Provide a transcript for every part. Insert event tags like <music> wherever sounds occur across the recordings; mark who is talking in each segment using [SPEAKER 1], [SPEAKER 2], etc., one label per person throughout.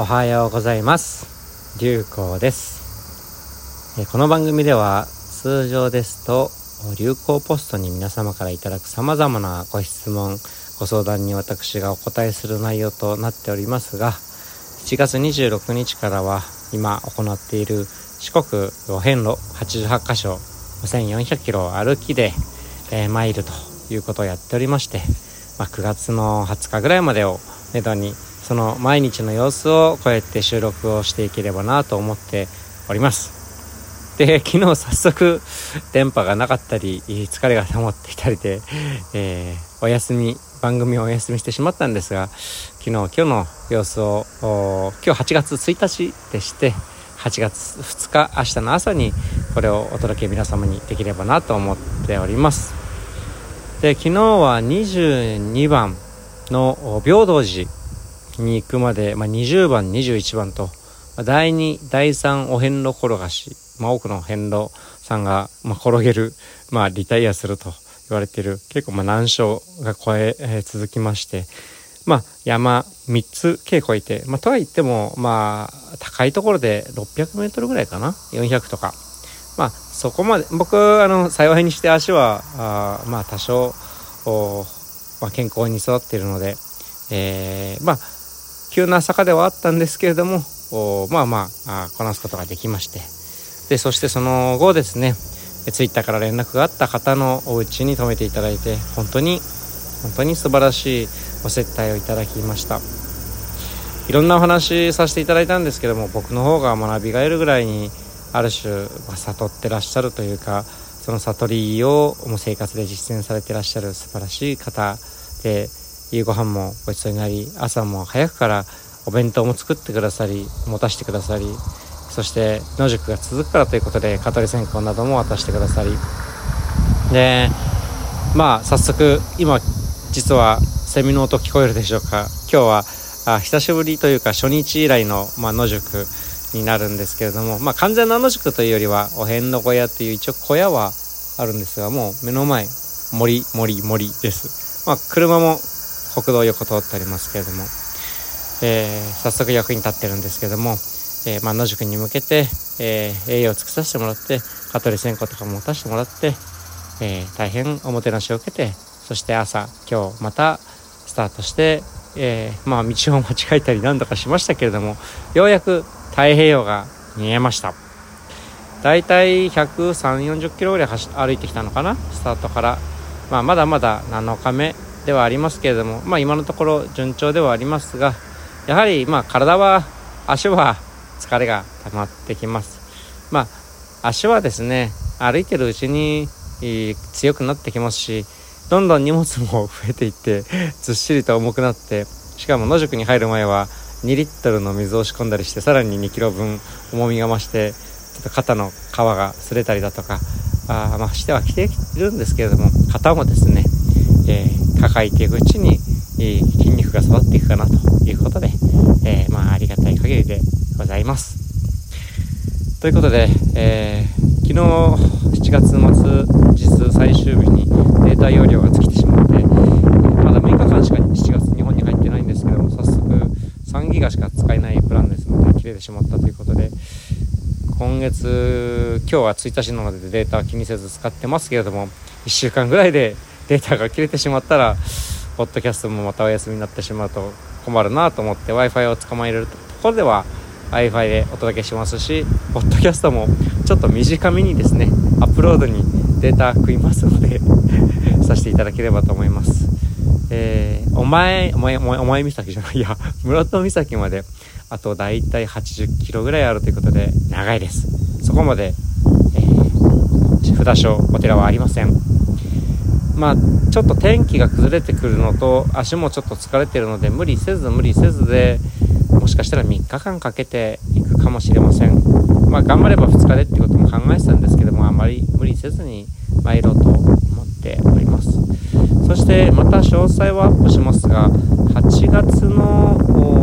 [SPEAKER 1] おはようございます。流行です。この番組では通常ですと流行ポストに皆様からいただく様々なご質問ご相談に私がお答えする内容となっておりますが7月26日からは今行っている四国お遍路88カ所5400キロ歩きで、えー、参るということをやっておりまして、まあ、9月の20日ぐらいまでをめどにその毎日の様子をこうやって収録をしていければなと思っております。で <laughs> 昨日早速電波がなかったり疲れが溜まっていたりで、えー、お休み番組をお休みしてしまったんですが昨日今日の様子を今日8月1日でして8月2日明日の朝にこれをお届け皆様にできればなと思っております。で昨日は22番の平等寺に行くまで、まあ、20番21番と、まあ、第2第3お遍路転がし、まあ、多くの遍路さんが、まあ、転げる、まあ、リタイアすると言われている結構まあ難所が超え、続きましてまあ、山3つ計越えて、まあ、とは言っても、まあ、高いところで600メートルぐらいかな400とか。まあそこまで僕あの幸いにして足はあまあ多少お、まあ、健康に育っているので、えー、まあ急な坂ではあったんですけれどもまあまあこなすことができまして。でそしてその後ですねツイッターから連絡があった方のお家に泊めていただいて本当に本当に素晴らしいお接待をいただきました。いろんなお話させていただいたんですけども僕の方が学びが得るぐらいにある種、ま悟ってらっしゃるというかその悟りをもう生活で実践されてらっしゃる素晴らしい方で夕ご飯もごちそうになり朝も早くからお弁当も作ってくださり持たせてくださりそして野宿が続くからということで蚊取り線香なども渡してくださり。でまあ早速今実はセミの音聞こえるでしょうか。今日はあ久しぶりというか初日以来の、まあ、野宿になるんですけれども、まあ、完全な野宿というよりはお遍路小屋っていう一応小屋はあるんですがもう目の前森森森です、まあ、車も国道を横通っておりますけれども、えー、早速役に立ってるんですけども、えー、まあ、野宿に向けて、えー、栄養を尽くさせてもらって蚊取り線香とかも持たせてもらって、え大変おもてなしを受けてそして朝今日またスタートして、えまあ、道を間違えたり何度かしましたけれどもようやく太平洋が見えました。だいたい130、40キロぐらい歩いてきたのかな？スタートから、まあ、まだまだ7日目ではありますけれども、まあ、今のところ順調ではありますがやはりま体は足は疲れが溜まってきます。まあ足はですね歩いてるうちに強くなってきますしどんどん荷物も <laughs> 増えていってずっしりと重くなってしかも野宿に入る前は2リットルの水を仕込んだりしてさらに2キロ分重みが増してちょっと肩の皮が擦れたりだとかあまあしてはきているんですけれども肩もですね、えー抱えていくうちに、え筋肉が育っていくかなということで、えー、まあ、ありがたい限りでございます。ということで、えー、昨日7月末実最終日にデータ容量が尽きてしまって、まだ6日間しか7月日本に入ってないんですけども、早速3ギガしか使えないプランですので、切れてしまったということで、今月、今日は1日なのでデータは気にせず使ってますけれども、1週間ぐらいでデータが切れてしまったらポッドキャストもまたお休みになってしまうと困るなと思って w i f i を捕まえるところでは w i f i でお届けしますしポッドキャストもちょっと短めにですねアップロードにデータ食いますので <laughs> させていただければと思います。えー、お前、お前、お前、お前岬じゃない、いや、<laughs> 室戸岬まで、あと大体80キロぐらいあるということで、長いです。そこまで、えー、札所、お寺はありません。まあ、ちょっと天気が崩れてくるのと足もちょっと疲れてるので無理せず無理せずでもしかしたら3日間かけていくかもしれません。まあ頑張れば2日でってことも考えてたんですけどもあまり無理せずに参ろうと思っております。そしてまた詳細はアップしますが8月の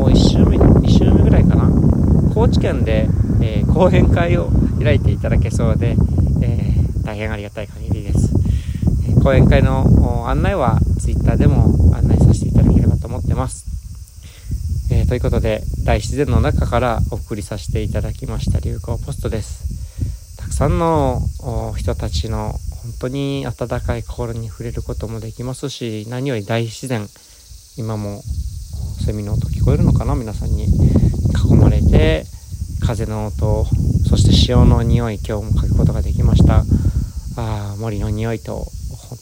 [SPEAKER 1] 1週目2週目ぐらいかな。高知県で、えー、講演会を開いていただけそうで、えー、大変ありがたい限り講演会の案内は Twitter でも案内させていただければと思ってます。えー、ということで大自然の中からお送りさせていただきました流行ポストです。たくさんの人たちの本当に温かい心に触れることもできますし何より大自然今もセミの音聞こえるのかな？皆さんに囲まれて風の音そして潮の匂い今日も嗅ぐことができました。あ森の匂いと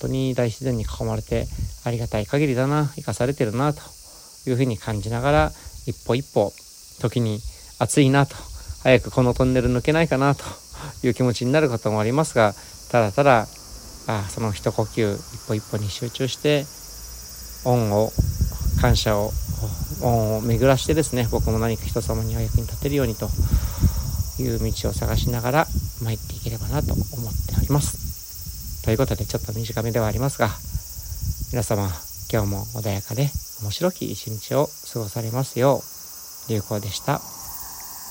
[SPEAKER 1] 当に大自然に囲まれてありがたい限りだな生かされてるなというふうに感じながら一歩一歩時に暑いなと早くこのトンネル抜けないかなという気持ちになることもありますがただただあその一呼吸一歩一歩に集中して恩を感謝を恩を巡らしてですね僕も何か人様にお役に立てるようにという道を探しながら参っていければなと思っております。ということでちょっと短めではありますが皆様今日も穏やかで面白き一日を過ごされますよう流行でした。